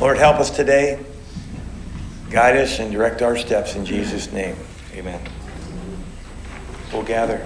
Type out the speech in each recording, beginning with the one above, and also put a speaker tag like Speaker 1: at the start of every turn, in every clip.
Speaker 1: Lord, help us today. Guide us and direct our steps in Jesus' name. Amen. We'll gather.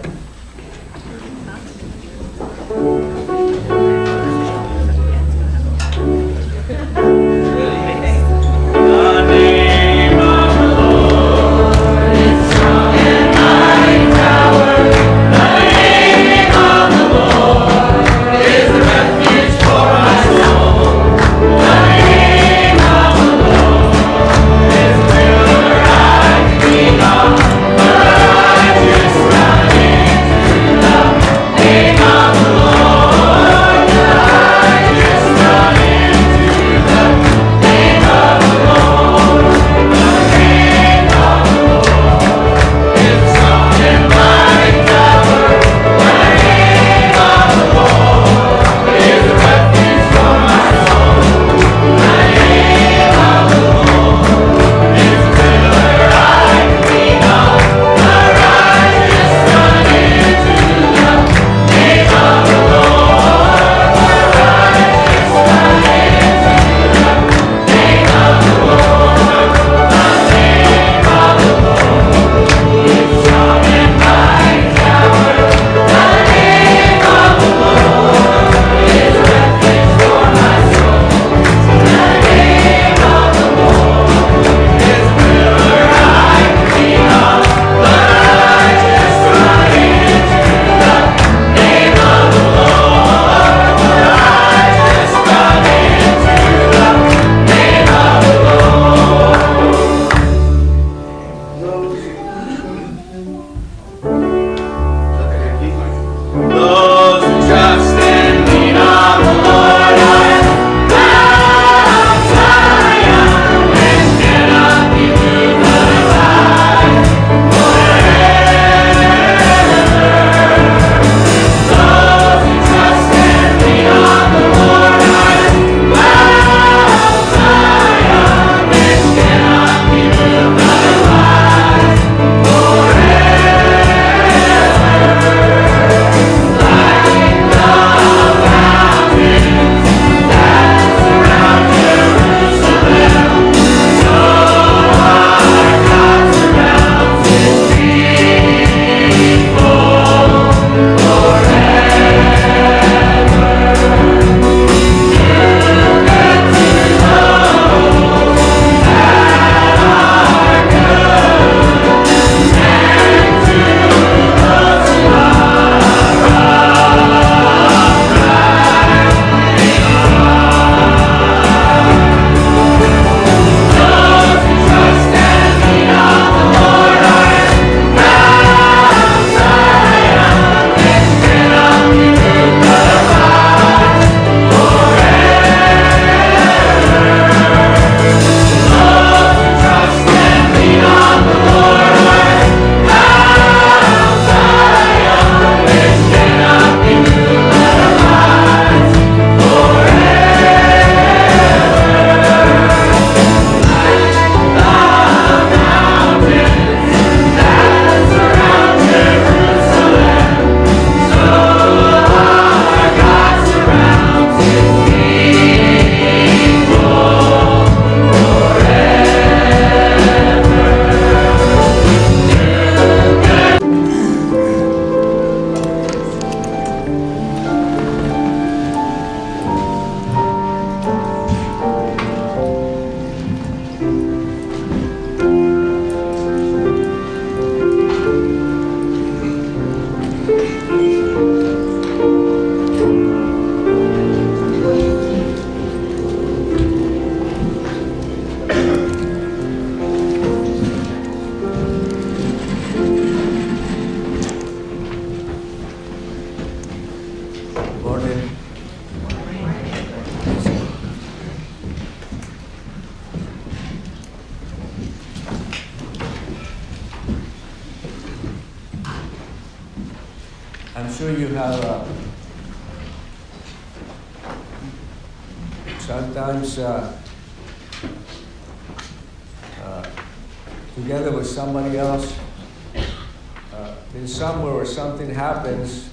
Speaker 1: In somewhere or something happens,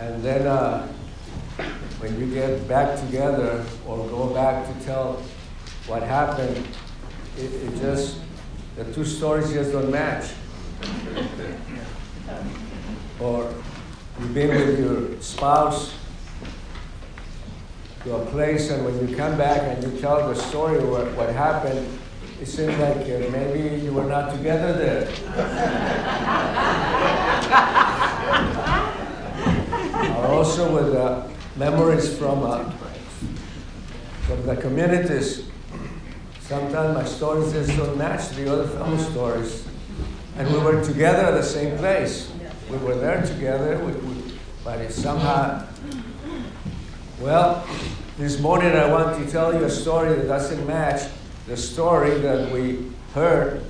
Speaker 1: and then uh, when you get back together or go back to tell what happened, it, it just, the two stories just don't match. or you've been with your spouse to a place, and when you come back and you tell the story of what, what happened, it seems like uh, maybe you were not together there. or also with uh, memories from, uh, from the communities. Sometimes my stories just don't match the other fellow stories. And we were together at the same place. We were there together, we, we, but it somehow, well, this morning I want to tell you a story that doesn't match the story that we heard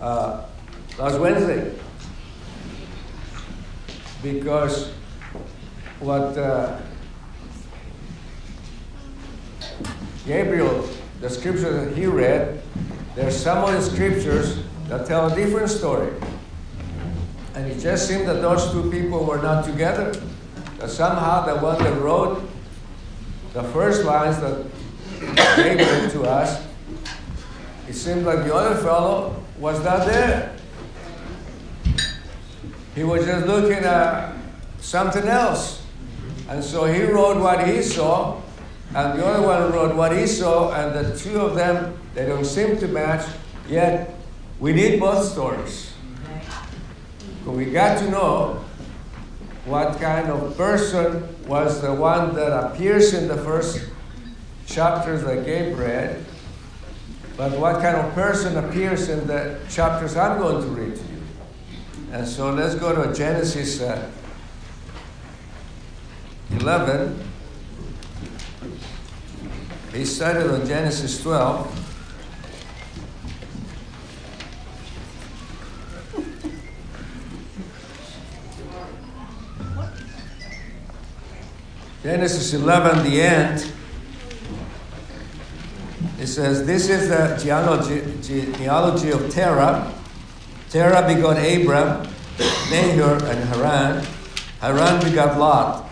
Speaker 1: uh, last Wednesday. Because what uh, Gabriel, the scripture that he read, there's some of the scriptures that tell a different story. And it just seemed that those two people were not together. That somehow the one that wrote the first lines that gave to us, it seemed like the other fellow was not there. He was just looking at something else. And so he wrote what he saw, and the other one wrote what he saw, and the two of them, they don't seem to match, yet we need both stories. So we got to know what kind of person was the one that appears in the first chapters that Gabe read, but what kind of person appears in the chapters I'm going to read to you. And so let's go to Genesis uh, 11. He started on Genesis 12. Genesis 11, the end. It says, This is the genealogy, genealogy of Terah. Terah begot Abram, Nahor, and Haran. Haran begot Lot.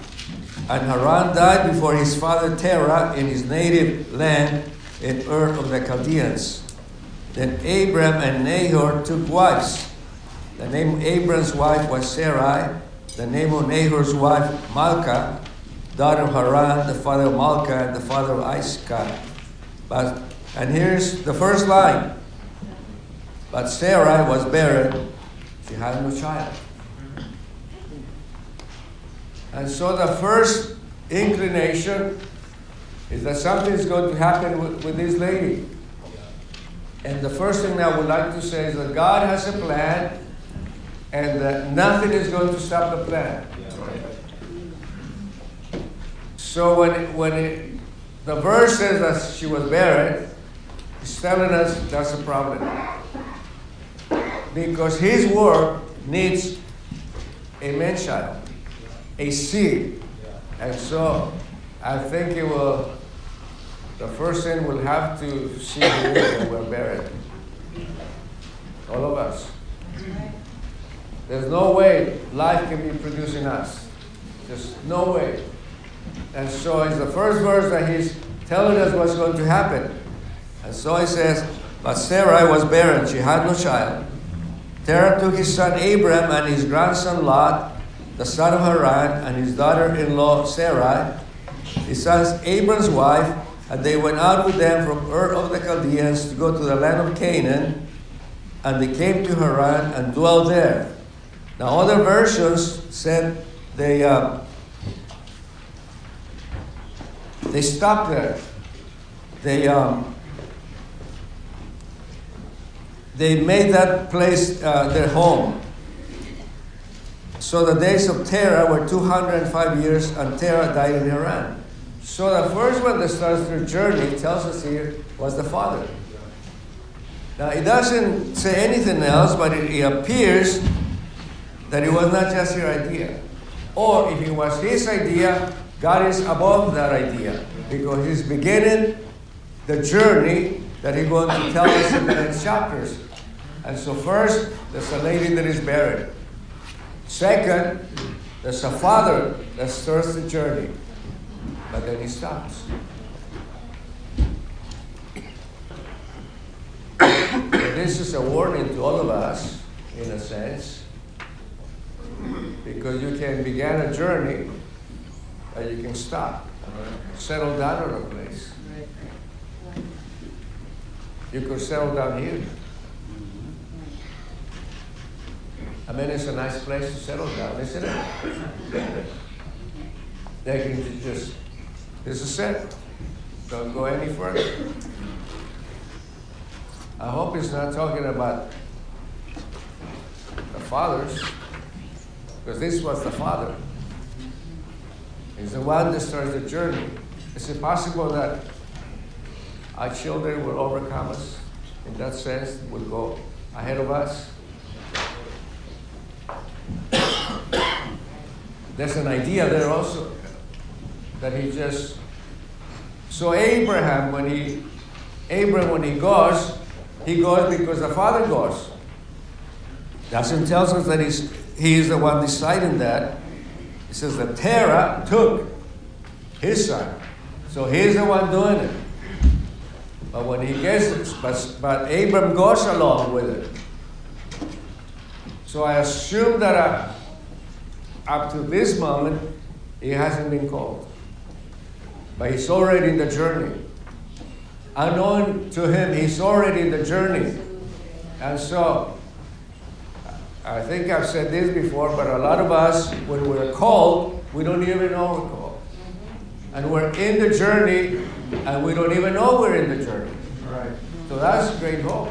Speaker 1: And Haran died before his father Terah in his native land in Ur of the Chaldeans. Then Abram and Nahor took wives. The name of Abram's wife was Sarai. The name of Nahor's wife, Milcah, daughter of Haran, the father of Milcah, and the father of Iscah. But, and here's the first line. But Sarai was barren, she had no child. And so the first inclination is that something is going to happen with, with this lady. And the first thing I would like to say is that God has a plan and that nothing is going to stop the plan. So when, it, when it, the verse says that she was barren, it's telling us that's a problem. Because his work needs a man child a seed. And so I think it will, the first thing we'll have to see that we're buried. All of us. There's no way life can be producing us. There's no way. And so it's the first verse that he's telling us what's going to happen. And so he says, But Sarai was barren, she had no child. Terah took his son Abram and his grandson Lot the son of Haran, and his daughter in law Sarai, his son's Abram's wife, and they went out with them from Ur of the Chaldeans to go to the land of Canaan, and they came to Haran and dwelt there. Now, other versions said they, uh, they stopped there. They, um, they made that place uh, their home. So the days of Terah were 205 years, and Terah died in Haran. So the first one that starts their journey tells us here was the father. Now it doesn't say anything else, but it, it appears that it was not just your idea. Or if it was his idea, God is above that idea because he's beginning the journey that he's going to tell us in the next chapters. And so first, there's a lady that is buried. Second, there's a father that starts the journey. but then he stops. this is a warning to all of us, in a sense, because you can begin a journey, but you can stop, settle down in a place. You could settle down here. I mean, it's a nice place to settle down, isn't it? They can just, this is it. Don't go any further. I hope he's not talking about the fathers, because this was the father. He's the one that starts the journey. Is it possible that our children will overcome us in that sense, will go ahead of us? There's an idea there also that he just so Abraham when he Abraham when he goes, he goes because the father goes. Doesn't tell us that he's he is the one deciding that. It says that Terah took his son. So he's the one doing it. But when he gets it, but, but Abram goes along with it. So I assume that uh, up to this moment, he hasn't been called. But he's already in the journey. Unknown to him, he's already in the journey. And so, I think I've said this before, but a lot of us, when we're called, we don't even know we're called. And we're in the journey, and we don't even know we're in the journey.
Speaker 2: Right.
Speaker 1: So that's great hope.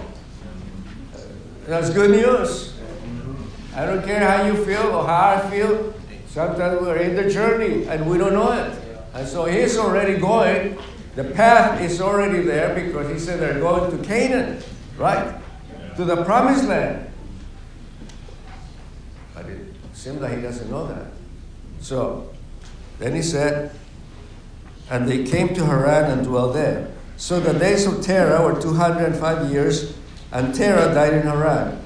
Speaker 1: That's good news. I don't care how you feel or how I feel. Sometimes we're in the journey and we don't know it. And so he's already going. The path is already there because he said they're going to Canaan, right? To the promised land. Seems like he doesn't know that. So then he said, and they came to Haran and dwelled there. So the days of Terah were 205 years, and Terah died in Haran.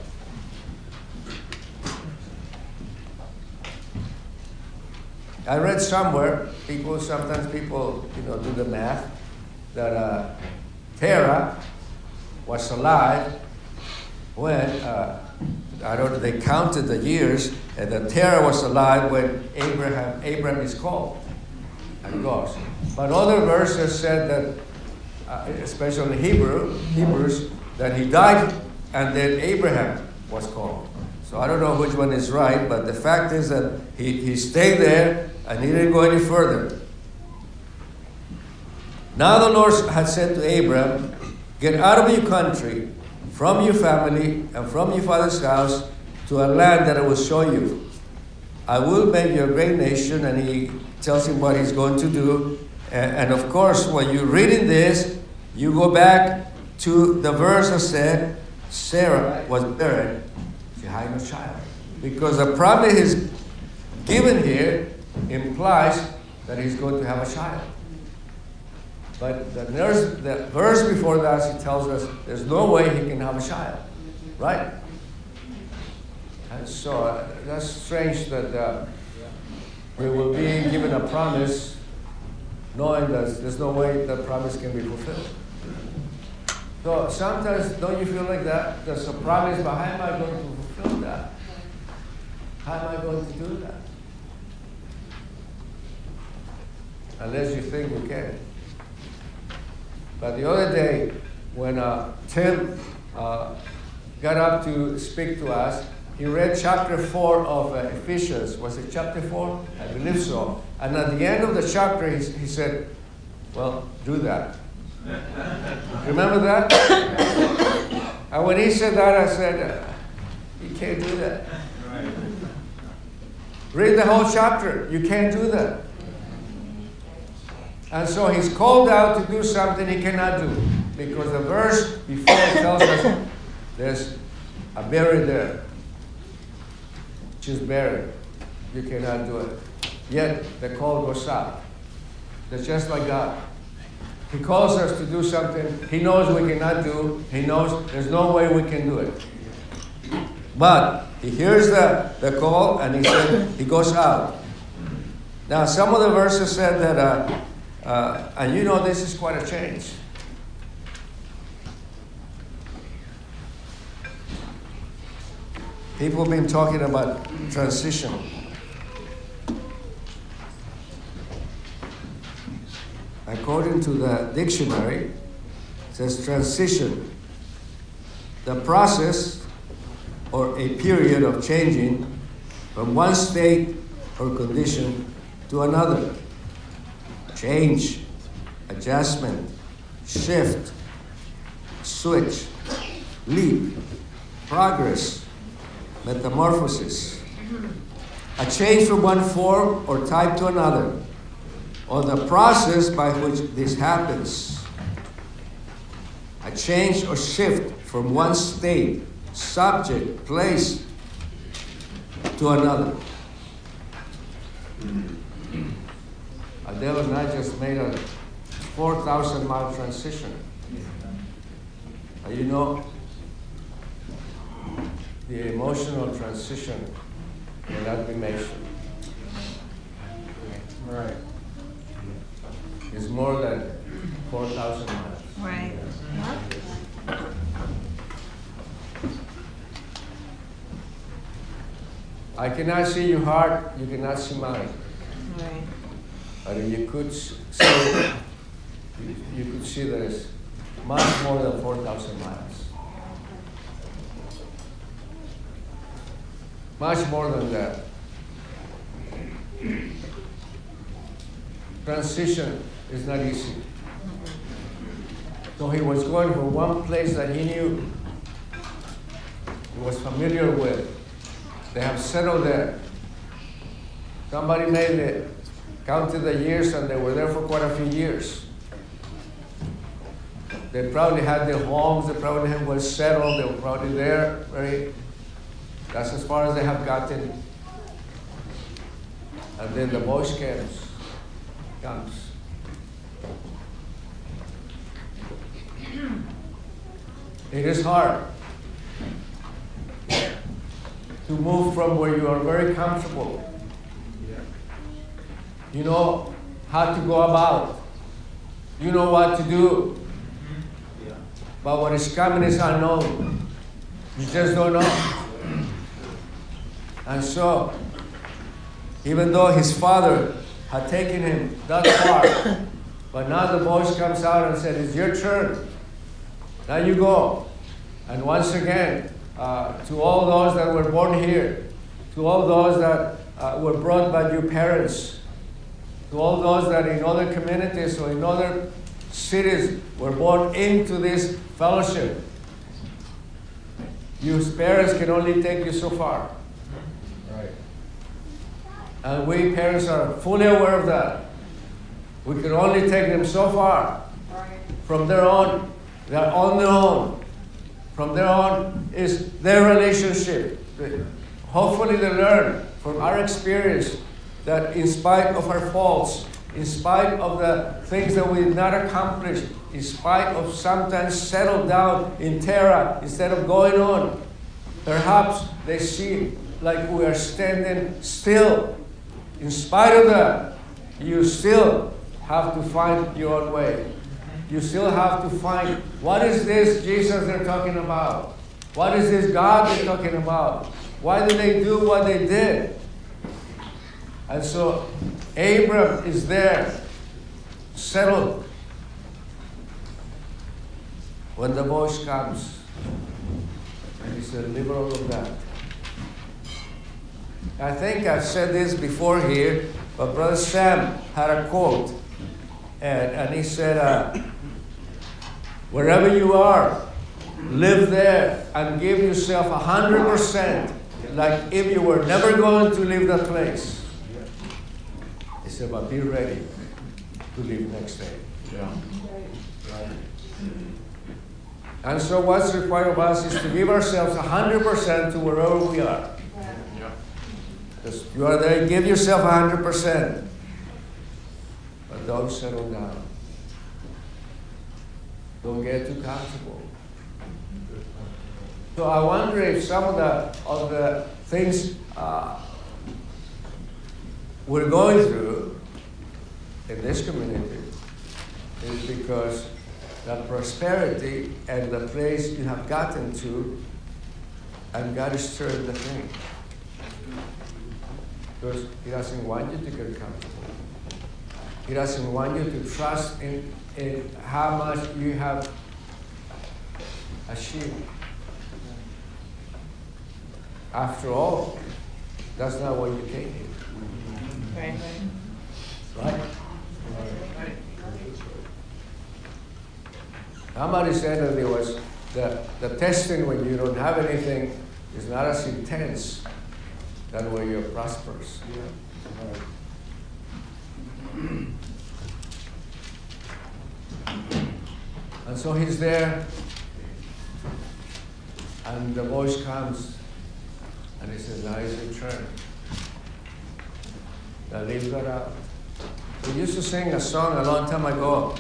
Speaker 1: I read somewhere, people sometimes people you know do the math that uh, Terah was alive when uh, I don't know they counted the years, and that Terah was alive when Abraham Abraham is called and goes. But other verses said that, uh, especially Hebrew Hebrews, that he died and then Abraham was called. So I don't know which one is right, but the fact is that he, he stayed there and he didn't go any further. Now the Lord had said to Abram, Get out of your country, from your family, and from your father's house to a land that I will show you. I will make you a great nation, and he tells him what he's going to do. And, and of course, when you're reading this, you go back to the verse that said, Sarah was barren, she had no child. Because the promise is given here implies that he's going to have a child. But the, nurse, the verse before that, he tells us there's no way he can have a child. Right? And so uh, that's strange that uh, we will be given a promise knowing that there's no way the promise can be fulfilled. So sometimes don't you feel like that? There's a promise, but how am I going to fulfill that? How am I going to do that? Unless you think you can. But the other day, when uh, Tim uh, got up to speak to us, he read chapter 4 of uh, Ephesians. Was it chapter 4? I believe so. And at the end of the chapter, he, he said, Well, do that. Remember that? and when he said that, I said, You can't do that. Read the whole chapter. You can't do that. And so he's called out to do something he cannot do. Because the verse before tells us there's a buried there. She's buried. You cannot do it. Yet the call goes out. That's just like God. He calls us to do something he knows we cannot do. He knows there's no way we can do it. But he hears the, the call and he said he goes out. Now some of the verses said that uh, Uh, and you know, this is quite a change. People have been talking about transition. According to the dictionary, it says transition, the process or a period of changing from one state or condition to another. Change, adjustment, shift, switch, leap, progress, metamorphosis. A change from one form or type to another, or the process by which this happens. A change or shift from one state, subject, place to another. Adele and I just made a 4,000 mile transition. You know, the emotional transition cannot be measured.
Speaker 2: Right.
Speaker 1: It's more than 4,000 miles.
Speaker 3: Right.
Speaker 1: I cannot see your heart, you cannot see mine.
Speaker 3: Right.
Speaker 1: But you could s- see, you, could see it's much more than 4,000 miles. Much more than that. Transition is not easy. So he was going from one place that he knew, he was familiar with. They have settled there. Somebody made it, counted the years, and they were there for quite a few years. They probably had their homes, they probably had well settled, they were probably there, very, that's as far as they have gotten. And then the voice comes, comes. It is hard to move from where you are very comfortable. You know how to go about. You know what to do. But what is coming is unknown. You just don't know. And so, even though his father had taken him that far, but now the voice comes out and said, It's your turn. Now you go. And once again, uh, to all those that were born here, to all those that uh, were brought by your parents, to all those that in other communities or in other cities were born into this fellowship. Your parents can only take you so far.
Speaker 2: Right.
Speaker 1: And we parents are fully aware of that. We can only take them so far. right. From their own. they're on their own. From their own is their relationship. Hopefully, they learn from our experience that in spite of our faults, in spite of the things that we did not accomplish, in spite of sometimes settled down in terror instead of going on, perhaps they see like we are standing still. In spite of that, you still have to find your own way. You still have to find what is this Jesus they're talking about? What is this God they're talking about? Why did they do what they did? And so Abram is there, settled. When the voice comes, and he said, Leave all of that. I think I've said this before here, but Brother Sam had a quote, and, and he said, uh, Wherever you are, live there and give yourself a hundred percent, like if you were never going to leave that place. Said, but be ready to leave next day.
Speaker 2: Yeah. Right.
Speaker 1: And so what's required of us is to give ourselves a hundred percent to wherever we are.
Speaker 2: Yeah.
Speaker 1: You are there, give yourself a hundred percent. But don't settle down. Don't get too comfortable. So I wonder if some of the of the things uh, we're going through in this community is because the prosperity and the place you have gotten to, and God is stirring the thing. Because He doesn't want you to get comfortable. He doesn't want you to trust in, in how much you have achieved. After all, that's not what you came here.
Speaker 3: Right, right.
Speaker 1: Right? Somebody said there was the, the testing when you don't have anything is not as intense than when you're prosperous. And so he's there, and the voice comes, and he says, Now is your turn. Now out. We used to sing a song a long time ago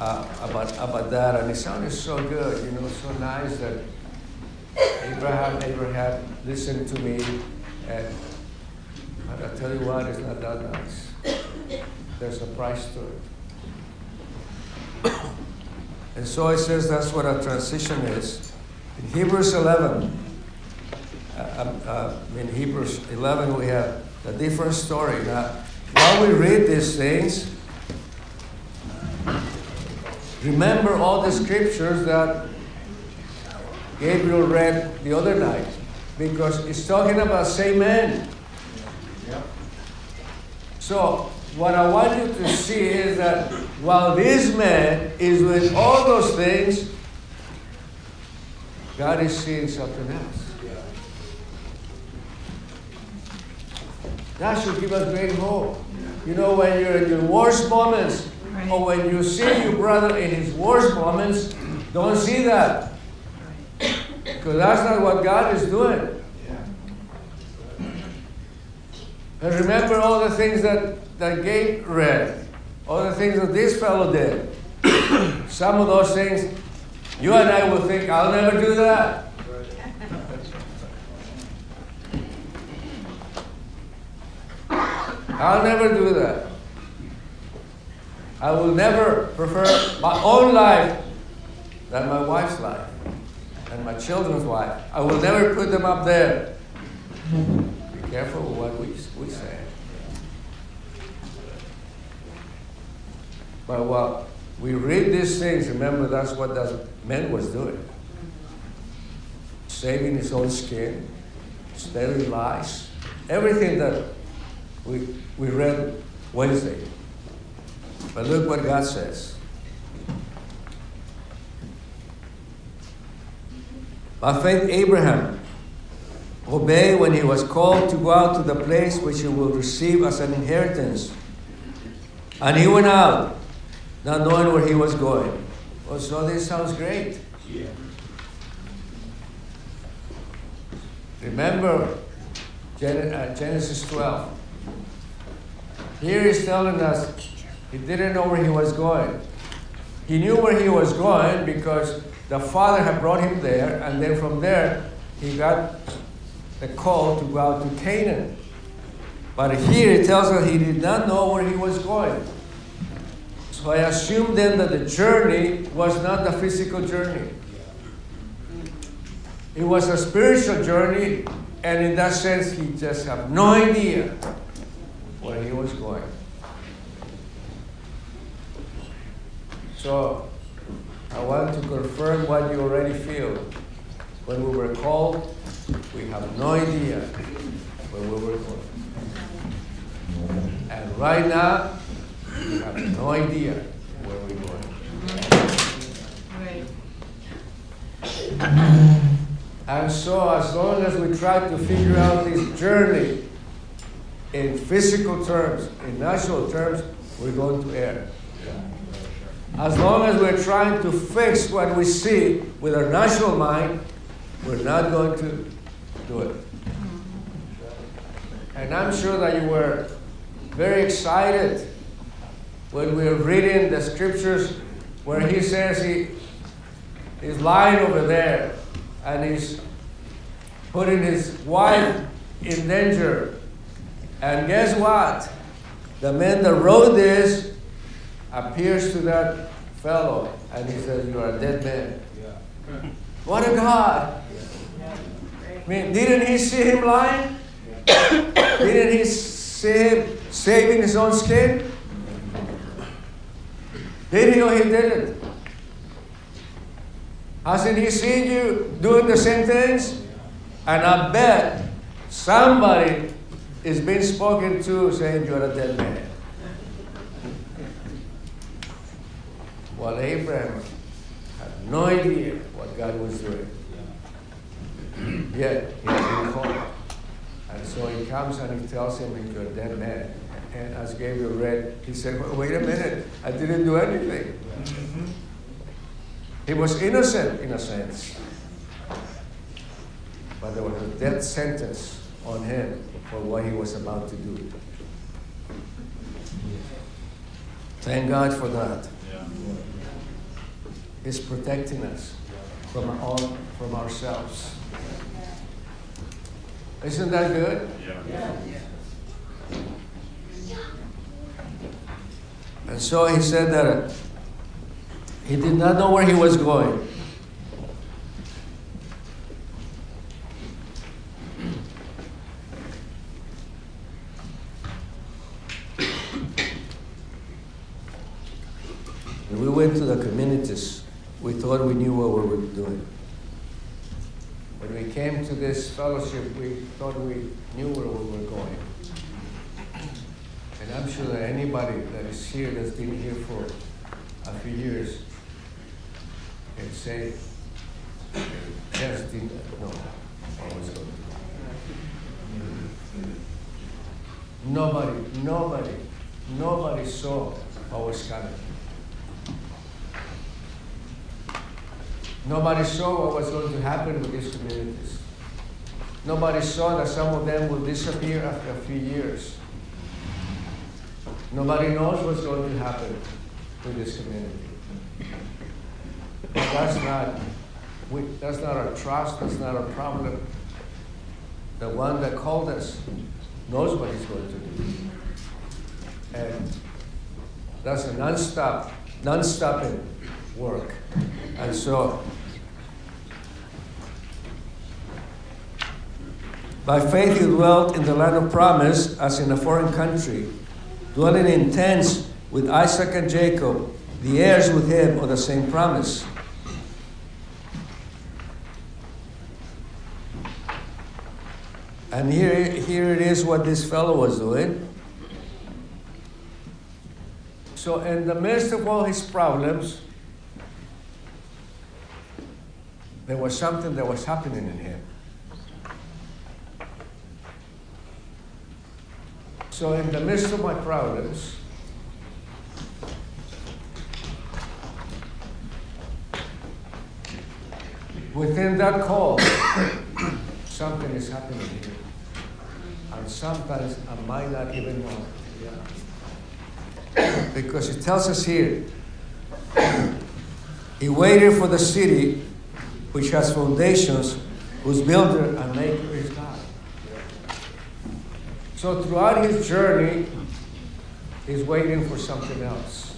Speaker 1: uh, about, about that, and it sounded so good, you know, so nice that Abraham, Abraham, listen to me, and I tell you what, it's not that nice. There's a price to it. And so it says that's what a transition is. In Hebrews 11, uh, uh, in Hebrews 11, we have a different story. Now, while we read these things, remember all the scriptures that Gabriel read the other night, because it's talking about same man. So, what I want you to see is that while this man is doing all those things, God is seeing something else. That should give us great hope. You know, when you're in your worst moments,
Speaker 3: Right.
Speaker 1: or when you see your brother in his worst moments, don't see that. Because that's not what God is doing. And remember all the things that, that Gabe read, all the things that this fellow did. Some of those things, you and I will think, I'll never do that. I'll never do that. I will never prefer my own life than my wife's life and my children's life. I will never put them up there. Be careful what we, we say. But while we read these things, remember that's what that man was doing. Saving his own skin, sparing lies, everything that we, we read Wednesday. But look what God says. By faith, Abraham obeyed when he was called to go out to the place which he will receive as an inheritance. And he went out, not knowing where he was going. Well, so this sounds great. Yeah. Remember uh, Genesis 12. Here he's telling us he didn't know where he was going. He knew where he was going because the father had brought him there, and then from there he got the call to go out to Canaan. But here it tells us he did not know where he was going. So I assume then that the journey was not the physical journey. It was a spiritual journey, and in that sense, he just had no idea where he was going. So I want to confirm what you already feel. When we were called, we have no idea where we were going. And right now, we have no idea where we're going.
Speaker 3: Right.
Speaker 1: And so, as long as we try to figure out this journey in physical terms, in natural terms, we're going to err. As long as we're trying to fix what we see with our natural mind, we're not going to do it. And I'm sure that you were very excited when we were reading the scriptures where he says he is lying over there and he's putting his wife in danger. And guess what? The man that wrote this appears to that fellow and he says, You are a dead man. What a God! I mean, didn't he see him lying? didn't he see him saving his own skin? Did he or he didn't? Hasn't he seen you doing the same things? And I bet somebody is being spoken to saying you're a dead man. While Abraham had no idea what God was doing. Yet he had been called. And so he comes and he tells him, You're a dead man. And as Gabriel read, he said, well, Wait a minute, I didn't do anything. He was innocent in a sense. But there was a death sentence on him for what he was about to do. Thank God for that. He's protecting us from all from ourselves. Isn't that good? And so he said that uh, he did not know where he was going. When we went to the communities, we thought we knew what we were doing. When we came to this fellowship, we thought we knew where we were going. And I'm sure that anybody that is here that's been here for a few years and say, no, was Nobody, nobody, nobody saw what was coming. Nobody saw what was going to happen with these communities. Nobody saw that some of them will disappear after a few years. Nobody knows what's going to happen with this community. That's not, we, that's not our trust, that's not our problem. The one that called us knows what he's going to do. And that's a non-stop, non-stopping work. And so, by faith he dwelt in the land of promise as in a foreign country, dwelling in tents with Isaac and Jacob, the heirs with him of the same promise. And here, here it is what this fellow was doing. So, in the midst of all his problems, there was something that was happening in him. So, in the midst of my problems, within that call, something is happening here. And sometimes I might not even know. Because it tells us here, he waited for the city which has foundations, whose builder and maker. So throughout his journey, he's waiting for something else.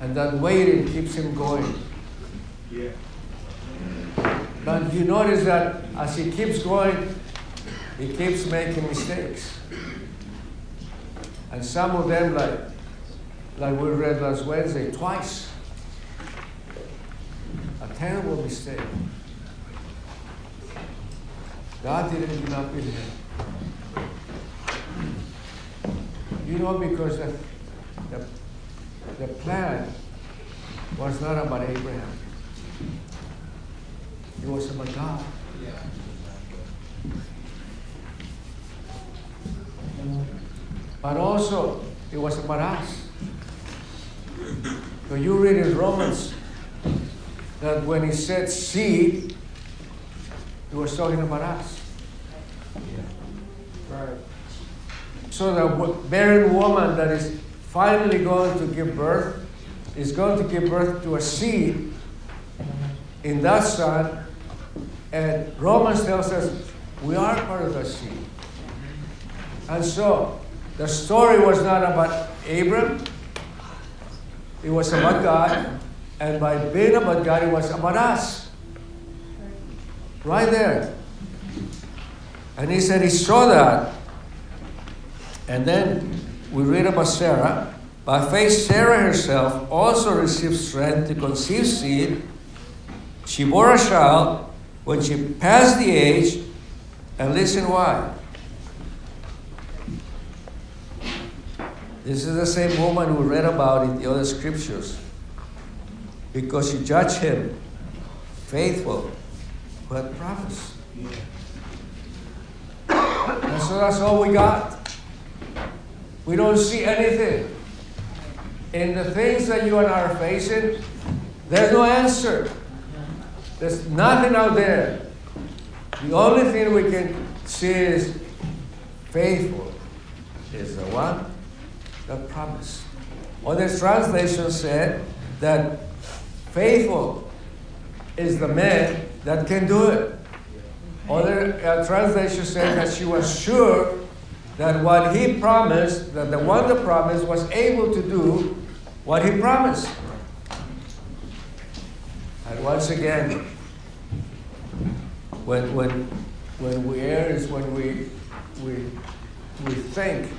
Speaker 1: And that waiting keeps him going.
Speaker 2: Yeah.
Speaker 1: But you notice that as he keeps going, he keeps making mistakes. And some of them, like, like we read last Wednesday, twice. A terrible mistake. God didn't give up him. You know, because the, the, the plan was not about Abraham. It was about God. But also, it was about us. So you read in Romans that when he said seed, he was talking about us.
Speaker 2: Right.
Speaker 1: So the barren woman that is finally going to give birth is going to give birth to a seed in that son. And Romans tells us we are part of that seed. And so the story was not about Abram, it was about God, and by being about God, it was about us. Right there. And he said he saw that. And then we read about Sarah. By faith, Sarah herself also received strength to conceive seed. She bore a child when she passed the age. And listen why. This is the same woman we read about in the other scriptures. Because she judged him faithful had promised. And so that's all we got. We don't see anything. In the things that you and I are facing, there's no answer. There's nothing out there. The only thing we can see is faithful is the one that promised. Other translations said that faithful is the man that can do it. Other uh, translations said that she was sure that what he promised, that the one that promised was able to do what he promised. And once again, when, when, when we err is when we, we, we think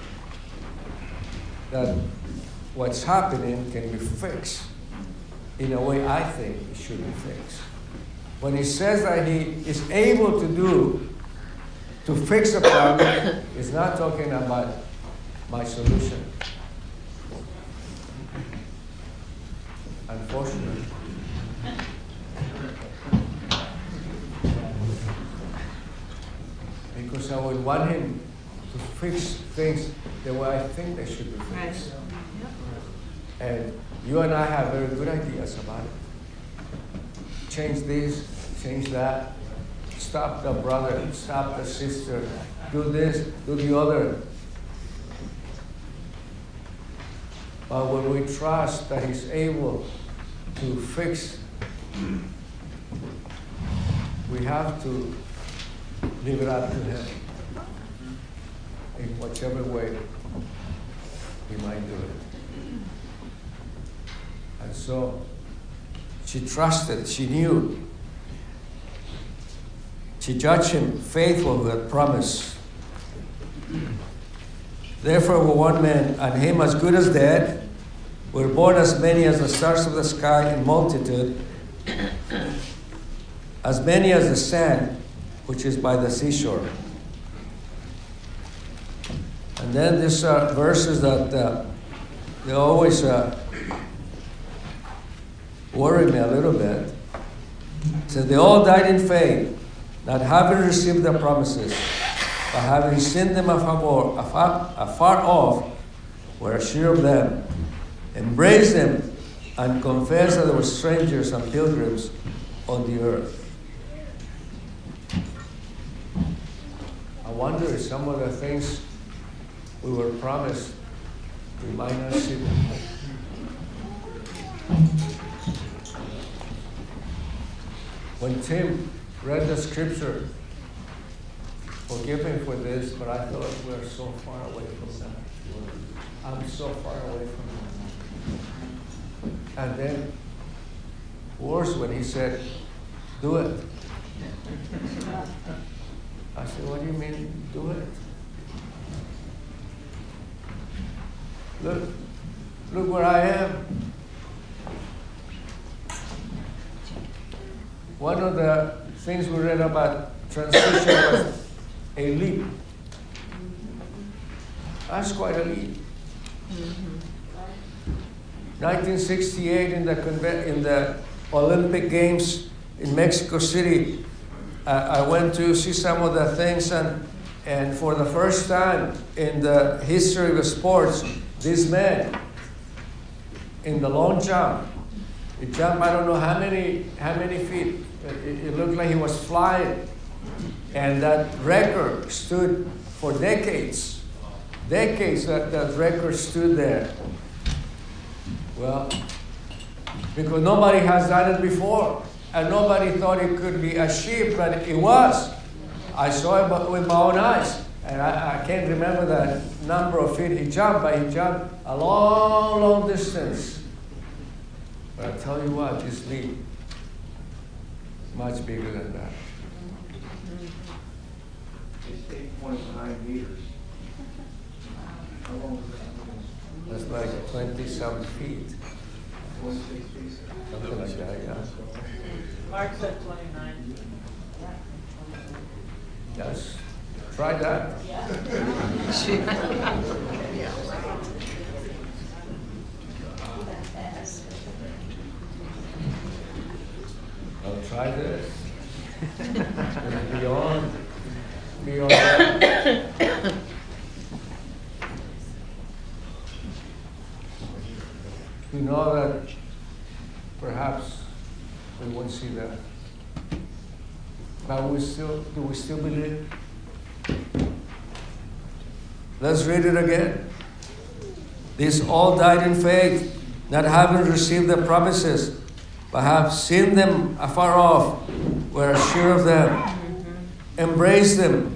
Speaker 1: that what's happening can be fixed in a way I think it should be fixed. When he says that he is able to do, to fix a problem, he's not talking about my solution. Unfortunately. Because I would want him to fix things the way I think they should be
Speaker 3: Right.
Speaker 1: fixed. And you and I have very good ideas about it. Change this, change that, stop the brother, stop the sister, do this, do the other. But when we trust that He's able to fix, we have to leave it up to Him in whichever way He might do it. And so she trusted, she knew. She judged him faithful who had promised. Therefore, were one man, and him as good as dead, were born as many as the stars of the sky in multitude, as many as the sand which is by the seashore. And then these are verses that uh, they always uh, worry me a little bit. It says, They all died in faith, not having received the promises, but having seen them afar, afar, afar off, were assured of them, embraced them, and confessed that they were strangers and pilgrims on the earth. I wonder if some of the things we were promised, we might not see them. When Tim read the scripture, forgive me for this, but I thought like we're so far away from that. I'm so far away from that. And then, worse, when he said, do it. I said, what do you mean, do it? Look, look where I am. One of the things we read about transition was a leap. That's quite a leap. 1968 in the, in the Olympic Games in Mexico City, I, I went to see some of the things, and, and for the first time in the history of sports, this man in the long jump, he jumped I don't know how many how many feet. It, it looked like he was flying, and that record stood for decades. Decades that that record stood there. Well, because nobody has done it before, and nobody thought it could be achieved, but it was. I saw it with my own eyes, and I, I can't remember the number of feet he jumped, but he jumped a long, long distance. But I tell you what, this leap much bigger than that.
Speaker 4: It's eight point nine meters. How long is that?
Speaker 1: That's like twenty-seven feet,
Speaker 4: feet.
Speaker 1: something like that, yeah.
Speaker 3: Mark said twenty-nine.
Speaker 1: Yes, try that. I'll try this. Beyond, beyond that. We know that perhaps we won't see that. But we still, do we still believe? Let's read it again. These all died in faith, not having received the promises, but have seen them afar off, were sure of them, mm-hmm. embraced them,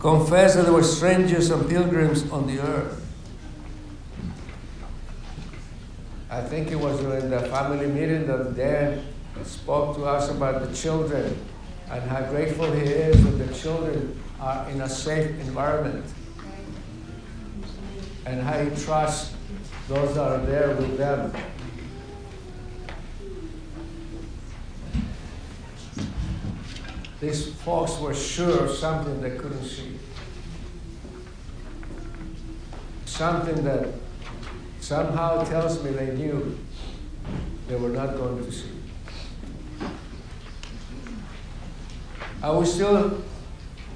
Speaker 1: confessed that they were strangers and pilgrims on the earth. I think it was during the family meeting that Dan spoke to us about the children and how grateful he is that the children are in a safe environment and how he trusts those that are there with them. These folks were sure of something they couldn't see. Something that somehow tells me they knew they were not going to see. Are we still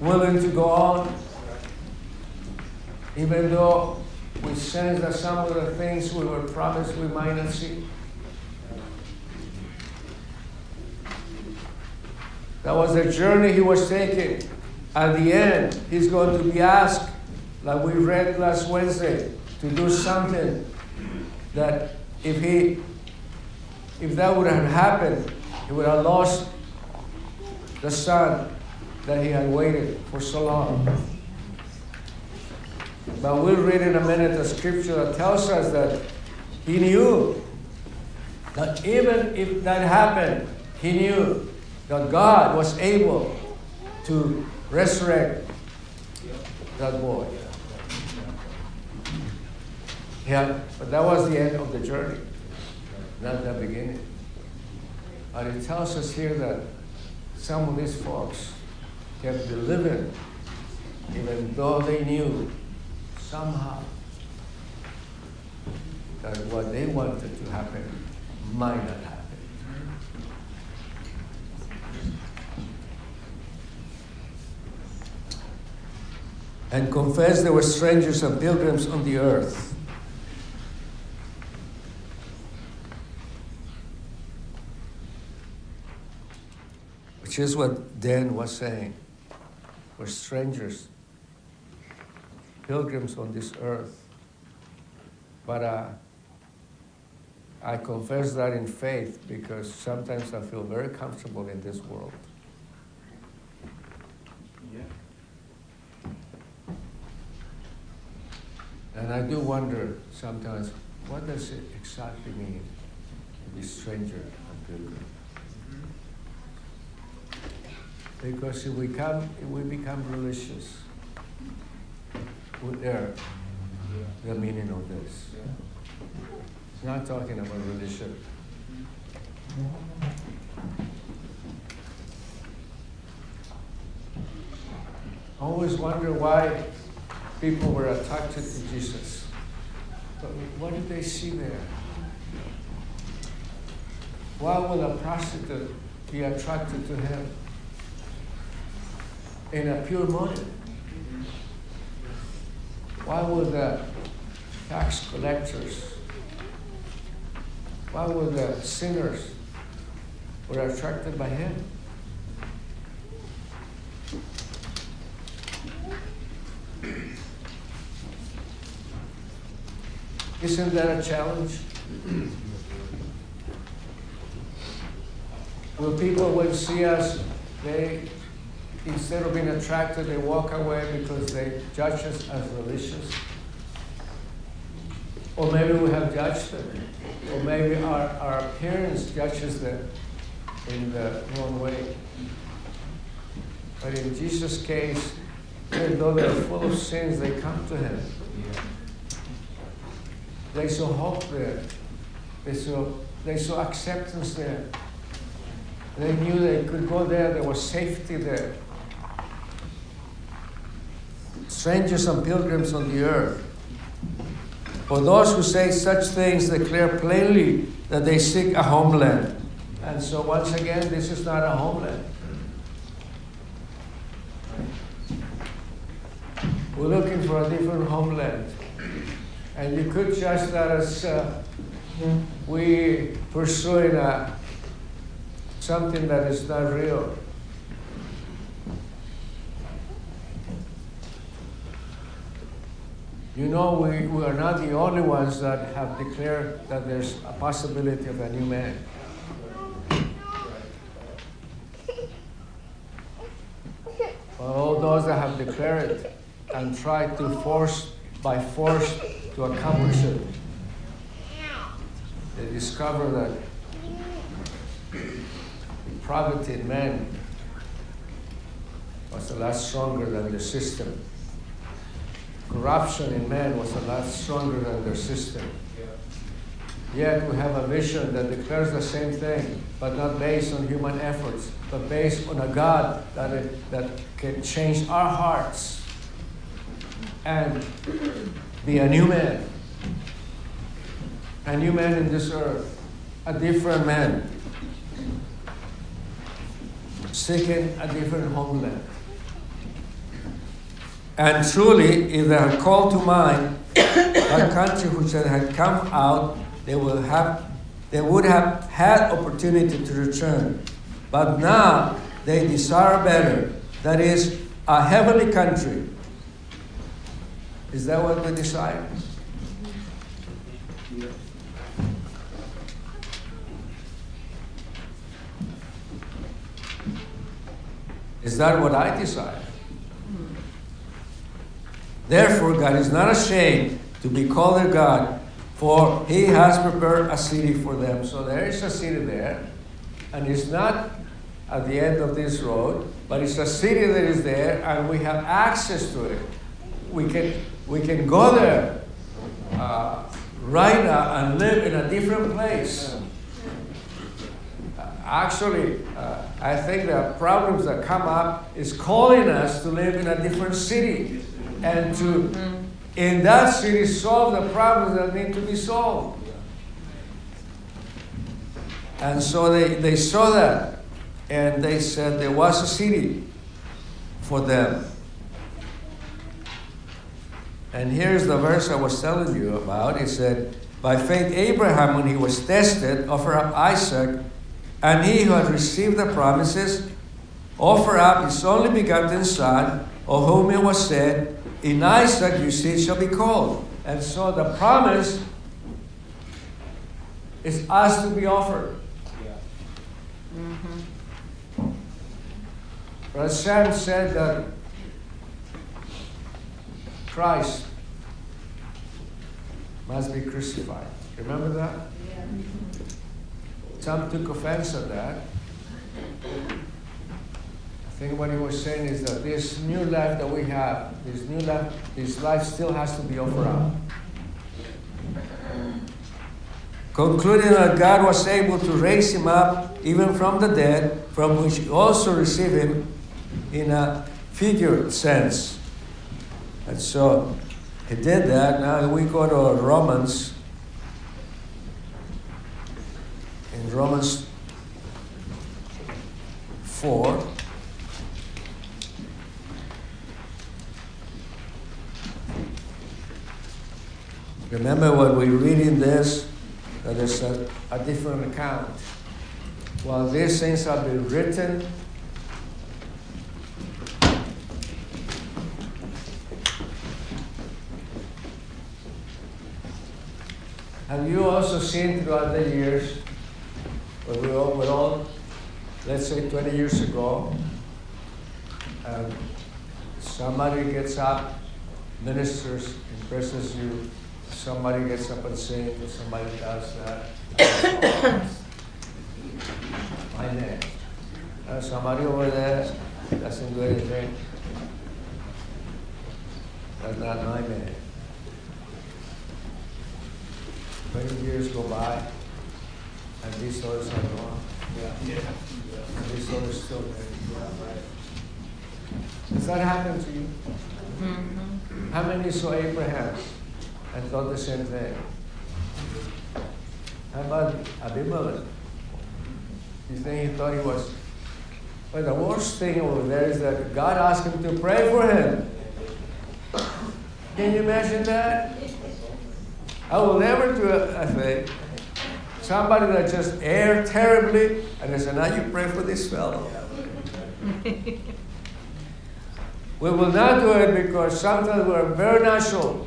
Speaker 1: willing to go on? Even though we sense that some of the things we were promised we might not see? That was the journey he was taking. At the end, he's going to be asked, like we read last Wednesday, to do something that if he if that would have happened, he would have lost the son that he had waited for so long. But we'll read in a minute the scripture that tells us that he knew that even if that happened, he knew that God was able to resurrect that boy. Yeah, but that was the end of the journey, not the beginning. And it tells us here that some of these folks kept believing, even though they knew somehow that what they wanted to happen might not happen. And confessed they were strangers and pilgrims on the earth. Which is what Dan was saying. We're strangers, pilgrims on this earth. But uh, I confess that in faith because sometimes I feel very comfortable in this world. And I do wonder sometimes, what does it exactly mean to be stranger and pilgrim? Because if we come, if we become religious, we err the meaning of this. It's not talking about religion. Always wonder why people were attracted to Jesus. But what did they see there? Why would a prostitute be attracted to him? In a pure motive. Why would the tax collectors, why would the sinners were attracted by him? Isn't that a challenge? Will people, when see us, they, instead of being attracted, they walk away because they judge us as religious? Or maybe we have judged them. Or maybe our, our appearance judges them in the wrong way. But in Jesus' case, even though they're full of sins, they come to Him. They saw hope there. They saw, they saw acceptance there. They knew they could go there, there was safety there. Strangers and pilgrims on the earth. For those who say such things declare plainly that they seek a homeland. And so, once again, this is not a homeland. We're looking for a different homeland. And you could judge that as uh, we pursuing a, something that is not real. You know, we, we are not the only ones that have declared that there's a possibility of a new man. For all those that have declared it and tried to force, by force, to accomplish it, they discover that poverty in man was a lot stronger than the system. Corruption in man was a lot stronger than their system. Yet we have a vision that declares the same thing, but not based on human efforts, but based on a God that, it, that can change our hearts and be a new man. A new man in this earth, a different man, seeking a different homeland. And truly, if they had called to mind a country which had come out, they will have they would have had opportunity to return. But now they desire better, that is, a heavenly country. Is that what we desire? Is that what I desire? Therefore, God is not ashamed to be called their God, for He has prepared a city for them. So there is a city there, and it's not at the end of this road, but it's a city that is there, and we have access to it. We can, we can go there uh, right now and live in a different place. Actually, uh, I think the problems that come up is calling us to live in a different city and to, in that city, solve the problems that need to be solved. And so they, they saw that and they said there was a city for them. And here's the verse I was telling you about. It said, By faith, Abraham, when he was tested, offered up Isaac, and he who had received the promises offered up his only begotten son, of whom it was said, In Isaac your seed shall be called. And so the promise is us to be offered. Mm-hmm. But Sam said that Christ must be crucified. Remember that? Some took offense at that. I think what he was saying is that this new life that we have, this new life, this life still has to be offered up. Concluding that God was able to raise him up even from the dead, from which he also received him in a figured sense. And so he did that. Now we go to Romans. In Romans 4. Remember when we read in this that there's a, a different account. While these things have been written, Have you also seen throughout the years, when we all, let's say 20 years ago, um, somebody gets up, ministers, impresses you somebody gets up and sings, somebody does that. My name. Uh, somebody over there doesn't do anything. That's not my man. Twenty years go by, and these stories are gone. Yeah. And these stories still there. right Does that happen to you? Mm-hmm. How many saw Abraham and thought the same thing? How about Abimelech? You think he thought he was. But the worst thing over there is that God asked him to pray for him. Can you imagine that? I will never do a, a thing. Somebody that just erred terribly, and they said, now you pray for this fellow. we will not do it because sometimes we're very natural.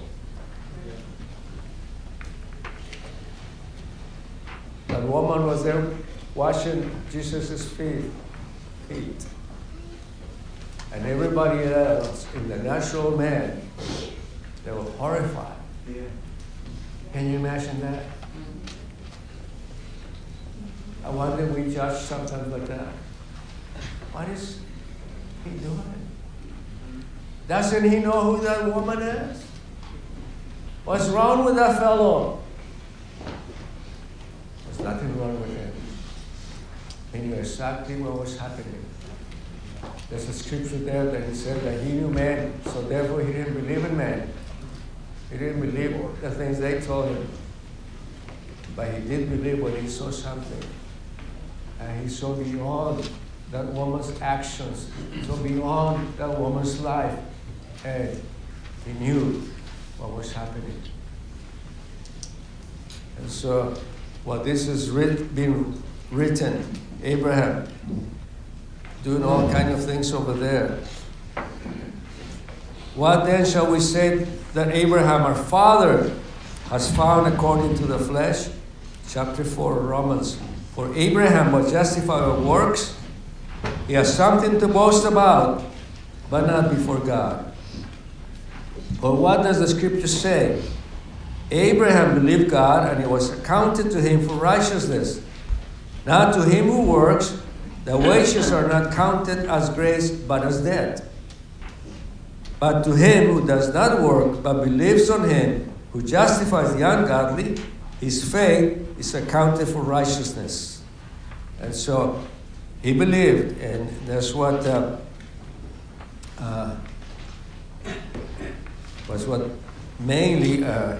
Speaker 1: That woman was there washing Jesus' feet, feet. And everybody else in the natural man, they were horrified.
Speaker 4: Yeah.
Speaker 1: Can you imagine that? I wonder we judge sometimes like that. What is he doing? Doesn't he know who that woman is? What's wrong with that fellow? There's nothing wrong with him. He knew exactly what was happening. There's a scripture there that he said that he knew man, so therefore he didn't believe in man. He didn't believe all the things they told him. But he did believe when he saw something. And he saw beyond that woman's actions, so beyond that woman's life. And he knew what was happening. And so, while this has writ- been written, Abraham doing all kind of things over there. What then shall we say that Abraham, our father, has found according to the flesh? Chapter 4 Romans. For Abraham was justified by works. He has something to boast about, but not before God. For what does the scripture say? Abraham believed God, and it was accounted to him for righteousness. Not to him who works, the wages are not counted as grace, but as debt. But to him who does not work, but believes on him who justifies the ungodly, his faith is accounted for righteousness. And so he believed, and that's what uh, uh, was what mainly uh,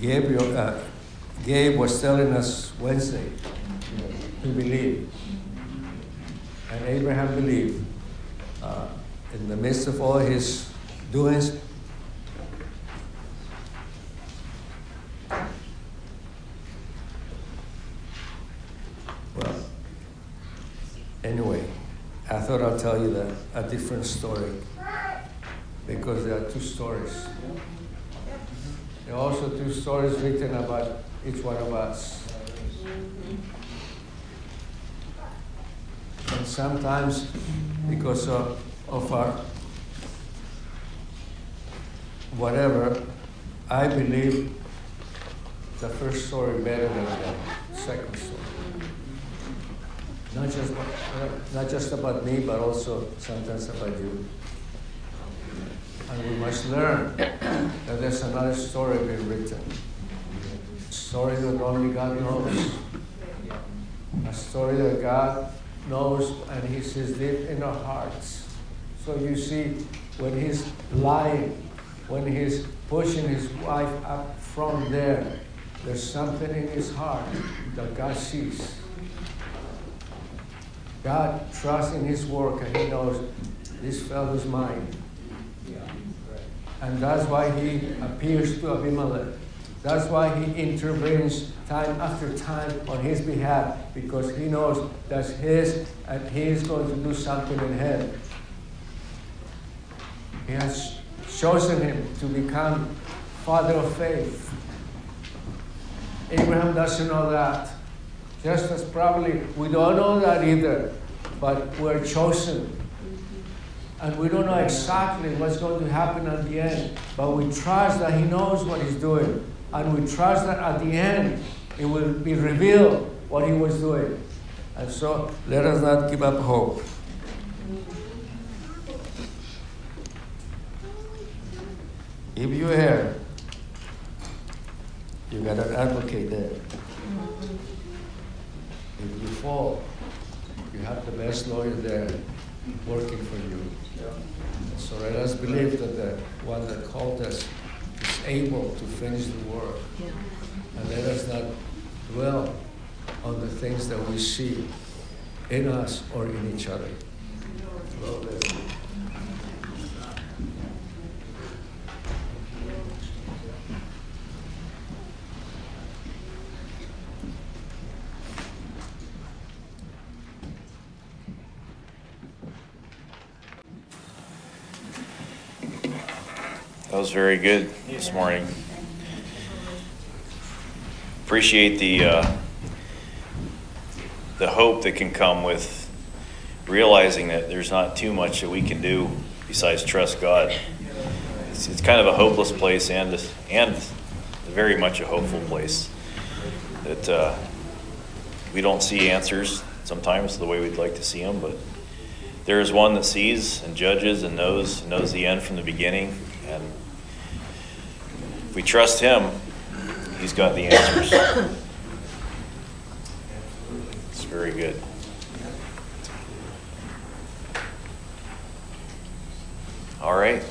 Speaker 1: Gabriel, uh, Gabe was telling us Wednesday. He believed, and Abraham believed. Uh, in the midst of all his doings, well, anyway, I thought I'll tell you that a different story because there are two stories. There are also two stories written about each one of us. And sometimes, because of, of our whatever, I believe the first story better than the second story. Not just, uh, not just about me, but also sometimes about you. And we must learn that there's another story being written. A story that only God knows. A story that God knows and He sees deep in our hearts. So you see, when He's lying, when He's pushing His wife up from there, there's something in His heart that God sees. God trusts in His work and He knows this fellow's mine. And that's why He appears to Abimelech. That's why He intervenes time after time on his behalf because He knows that's His and He is going to do something in him. He has chosen him to become father of faith. Abraham doesn't know that. Just as probably we don't know that either, but we're chosen And we don't know exactly what's going to happen at the end, but we trust that He knows what He's doing. And we trust that at the end, it will be revealed what He was doing. And so let us not give up hope. If you're here, you got an advocate there. If you fall, you have the best lawyer there working for you. So let us believe that the one that called us is able to finish the work. And let us not dwell on the things that we see in us or in each other.
Speaker 5: That was very good this morning. Appreciate the uh, the hope that can come with realizing that there's not too much that we can do besides trust God. It's, it's kind of a hopeless place and and very much a hopeful place that uh, we don't see answers sometimes the way we'd like to see them, but there is one that sees and judges and knows knows the end from the beginning and if we trust him he's got the answers. It's very good. All right